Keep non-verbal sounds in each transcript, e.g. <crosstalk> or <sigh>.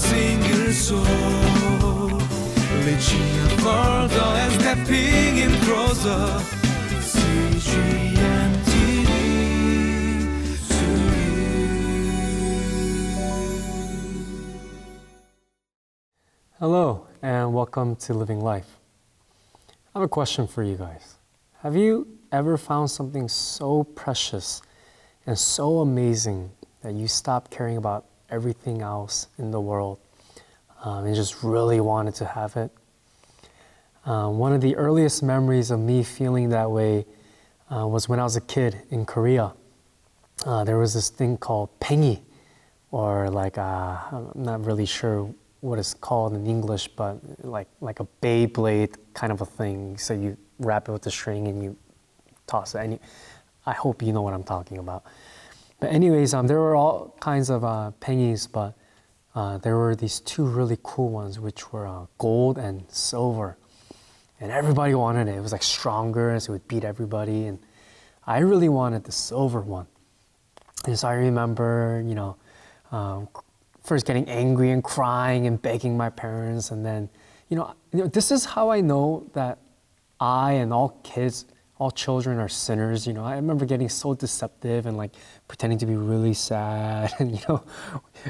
single soul, stepping in closer. Hello, and welcome to Living Life. I have a question for you guys. Have you ever found something so precious and so amazing that you stopped caring about everything else in the world um, and just really wanted to have it? Um, one of the earliest memories of me feeling that way uh, was when I was a kid in Korea. Uh, there was this thing called pengi, or like uh, I'm not really sure what it's called in English, but like like a Beyblade kind of a thing. So you wrap it with the string and you toss it. And you, I hope you know what I'm talking about. But anyways, um, there were all kinds of uh, pengies, but uh, there were these two really cool ones, which were uh, gold and silver, and everybody wanted it. It was like stronger, so it would beat everybody. And I really wanted the silver one. And so I remember, you know, um, first getting angry and crying and begging my parents, and then, you know, you know, this is how I know that I and all kids, all children are sinners. You know, I remember getting so deceptive and like pretending to be really sad, <laughs> and you know,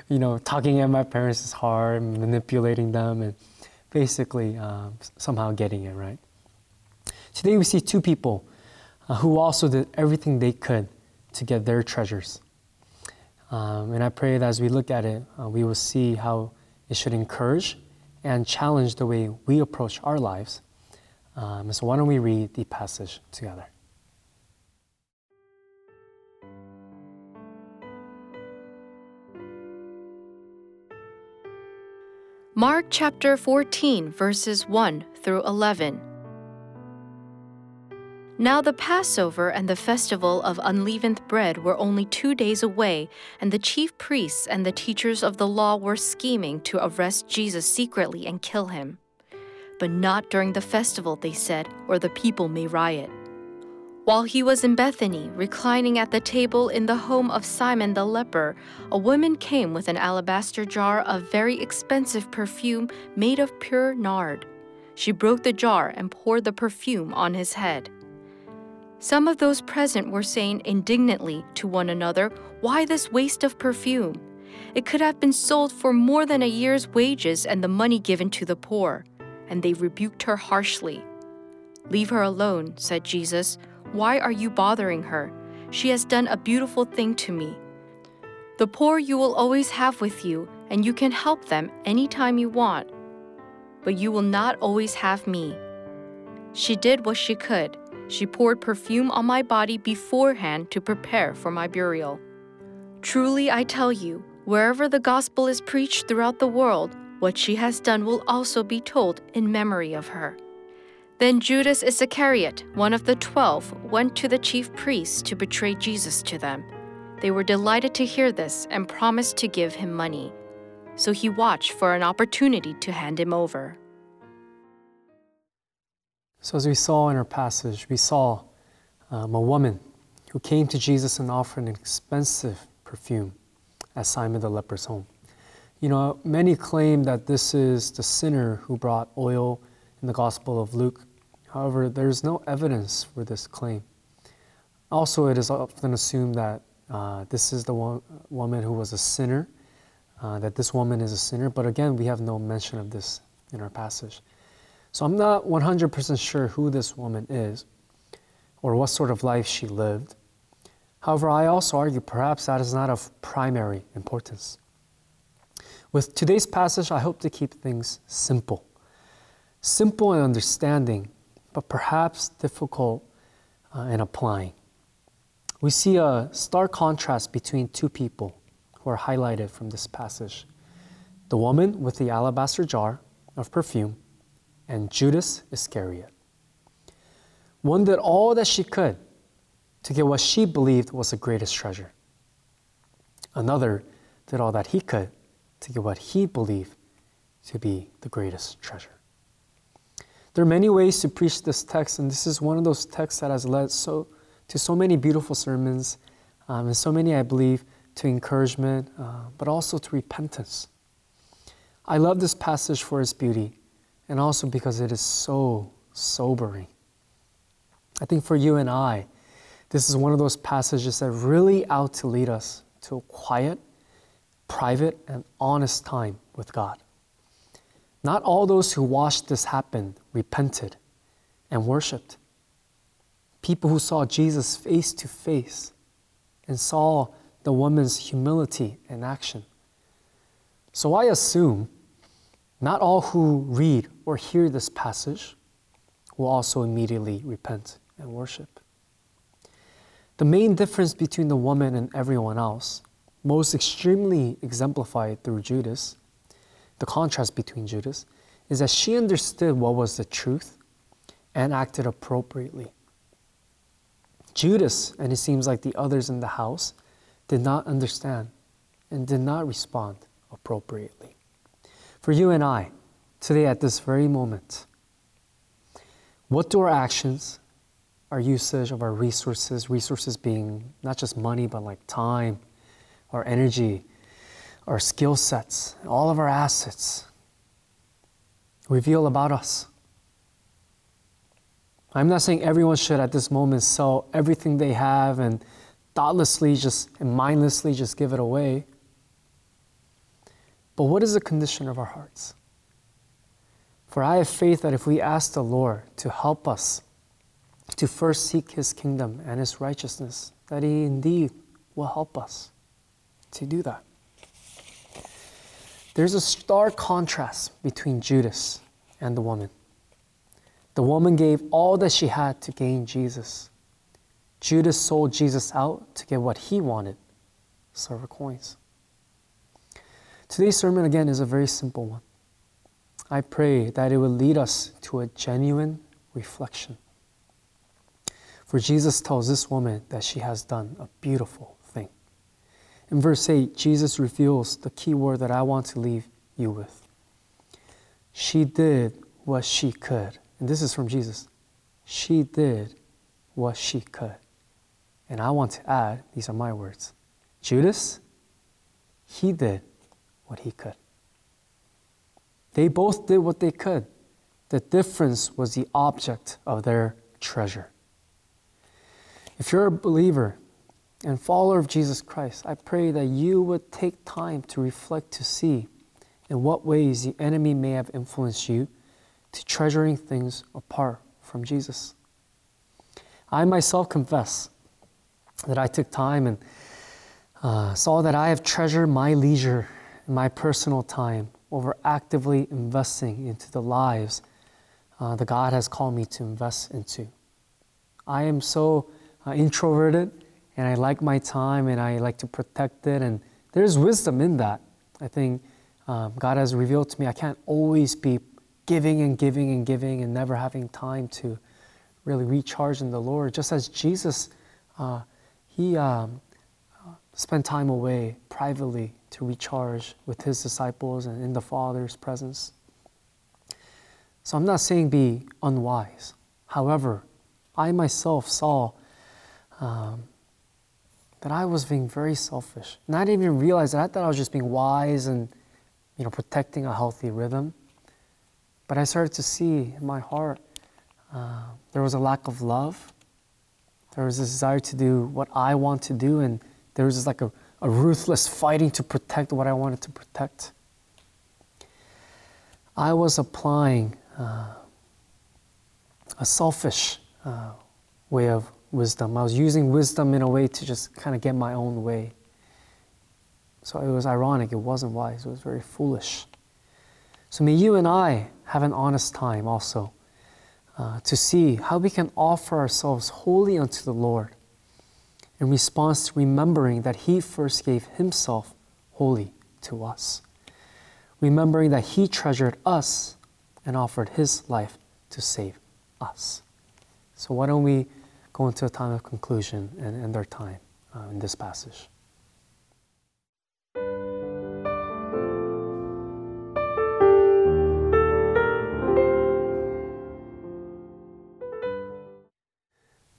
you know, talking at my parents hard, manipulating them, and basically um, somehow getting it right. Today we see two people uh, who also did everything they could to get their treasures. Um, and I pray that as we look at it, uh, we will see how it should encourage and challenge the way we approach our lives. Um, so, why don't we read the passage together? Mark chapter 14, verses 1 through 11. Now the Passover and the festival of unleavened bread were only two days away, and the chief priests and the teachers of the law were scheming to arrest Jesus secretly and kill him. But not during the festival, they said, or the people may riot. While he was in Bethany, reclining at the table in the home of Simon the leper, a woman came with an alabaster jar of very expensive perfume made of pure nard. She broke the jar and poured the perfume on his head. Some of those present were saying indignantly to one another, Why this waste of perfume? It could have been sold for more than a year's wages and the money given to the poor. And they rebuked her harshly. Leave her alone, said Jesus. Why are you bothering her? She has done a beautiful thing to me. The poor you will always have with you, and you can help them anytime you want. But you will not always have me. She did what she could. She poured perfume on my body beforehand to prepare for my burial. Truly, I tell you, wherever the gospel is preached throughout the world, what she has done will also be told in memory of her. Then Judas Iscariot, one of the twelve, went to the chief priests to betray Jesus to them. They were delighted to hear this and promised to give him money. So he watched for an opportunity to hand him over. So, as we saw in our passage, we saw um, a woman who came to Jesus and offered an expensive perfume at Simon the leper's home. You know, many claim that this is the sinner who brought oil in the Gospel of Luke. However, there's no evidence for this claim. Also, it is often assumed that uh, this is the woman who was a sinner, uh, that this woman is a sinner, but again, we have no mention of this in our passage. So I'm not 100% sure who this woman is or what sort of life she lived. However, I also argue perhaps that is not of primary importance. With today's passage, I hope to keep things simple. Simple in understanding, but perhaps difficult uh, in applying. We see a stark contrast between two people who are highlighted from this passage the woman with the alabaster jar of perfume and Judas Iscariot. One did all that she could to get what she believed was the greatest treasure. Another did all that he could to get what he believed to be the greatest treasure. There are many ways to preach this text, and this is one of those texts that has led so, to so many beautiful sermons, um, and so many, I believe, to encouragement, uh, but also to repentance. I love this passage for its beauty and also because it is so sobering. I think for you and I, this is one of those passages that really out to lead us to a quiet, private, and honest time with God. Not all those who watched this happen repented and worshiped. People who saw Jesus face to face and saw the woman's humility in action. So I assume not all who read or hear this passage will also immediately repent and worship. The main difference between the woman and everyone else, most extremely exemplified through Judas, the contrast between Judas, is that she understood what was the truth and acted appropriately. Judas, and it seems like the others in the house, did not understand and did not respond appropriately. For you and I, today at this very moment, what do our actions, our usage of our resources, resources being not just money, but like time, our energy, our skill sets, all of our assets, reveal about us? I'm not saying everyone should at this moment sell everything they have and thoughtlessly just and mindlessly just give it away. But what is the condition of our hearts? For I have faith that if we ask the Lord to help us to first seek his kingdom and his righteousness, that he indeed will help us to do that. There's a stark contrast between Judas and the woman. The woman gave all that she had to gain Jesus. Judas sold Jesus out to get what he wanted silver coins. Today's sermon, again, is a very simple one. I pray that it will lead us to a genuine reflection. For Jesus tells this woman that she has done a beautiful. In verse 8, Jesus reveals the key word that I want to leave you with. She did what she could. And this is from Jesus. She did what she could. And I want to add, these are my words Judas, he did what he could. They both did what they could. The difference was the object of their treasure. If you're a believer and follower of Jesus Christ, I pray that you would take time to reflect to see in what ways the enemy may have influenced you to treasuring things apart from Jesus. I myself confess that I took time and uh, saw that I have treasured my leisure and my personal time over actively investing into the lives uh, that God has called me to invest into. I am so uh, introverted and I like my time and I like to protect it, and there's wisdom in that. I think um, God has revealed to me I can't always be giving and giving and giving and never having time to really recharge in the Lord, just as Jesus. Uh, he um, spent time away privately to recharge with his disciples and in the Father's presence. So I'm not saying be unwise. However, I myself saw um, that I was being very selfish. And I didn't even realize that. I thought I was just being wise and you know protecting a healthy rhythm. But I started to see in my heart uh, there was a lack of love there was a desire to do what I want to do, and there was just like a, a ruthless fighting to protect what I wanted to protect. I was applying uh, a selfish uh, way of wisdom. I was using wisdom in a way to just kind of get my own way. So it was ironic, it wasn't wise, it was very foolish. So may you and I have an honest time also uh, to see how we can offer ourselves wholly unto the Lord in response to remembering that He first gave Himself wholly to us. Remembering that He treasured us and offered His life to save us. So, why don't we go into a time of conclusion and end our time uh, in this passage?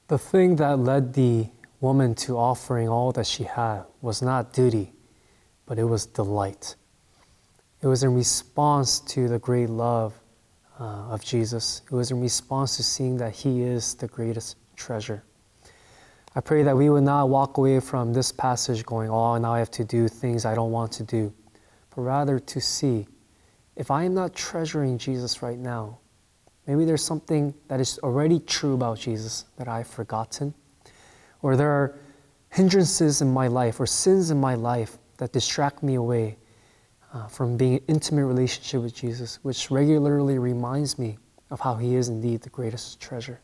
The thing that led the woman to offering all that she had was not duty, but it was delight. It was in response to the great love uh, of Jesus. It was in response to seeing that He is the greatest treasure. I pray that we would not walk away from this passage going, oh, now I have to do things I don't want to do, but rather to see if I am not treasuring Jesus right now, maybe there's something that is already true about Jesus that I've forgotten, or there are hindrances in my life or sins in my life that distract me away uh, from being an intimate relationship with Jesus, which regularly reminds me of how He is indeed the greatest treasure.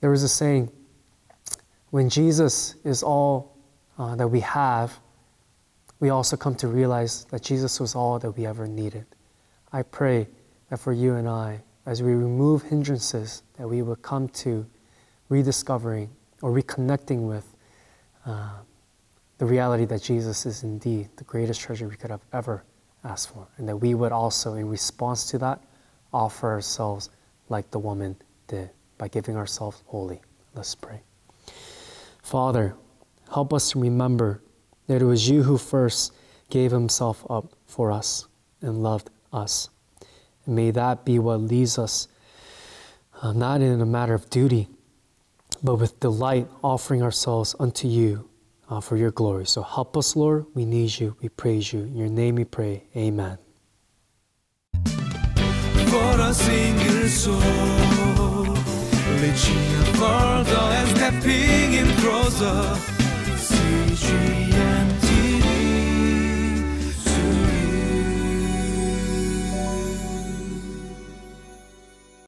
There was a saying when Jesus is all uh, that we have, we also come to realize that Jesus was all that we ever needed. I pray that for you and I, as we remove hindrances, that we will come to rediscovering or reconnecting with uh, the reality that Jesus is indeed the greatest treasure we could have ever asked for, and that we would also, in response to that, offer ourselves like the woman did by giving ourselves wholly. Let's pray. Father, help us to remember that it was you who first gave himself up for us and loved us. And may that be what leads us, uh, not in a matter of duty, but with delight offering ourselves unto you uh, for your glory. So help us, Lord. We need you. We praise you. In your name we pray. Amen. For a single soul, and stepping in closer. Eh. CGN.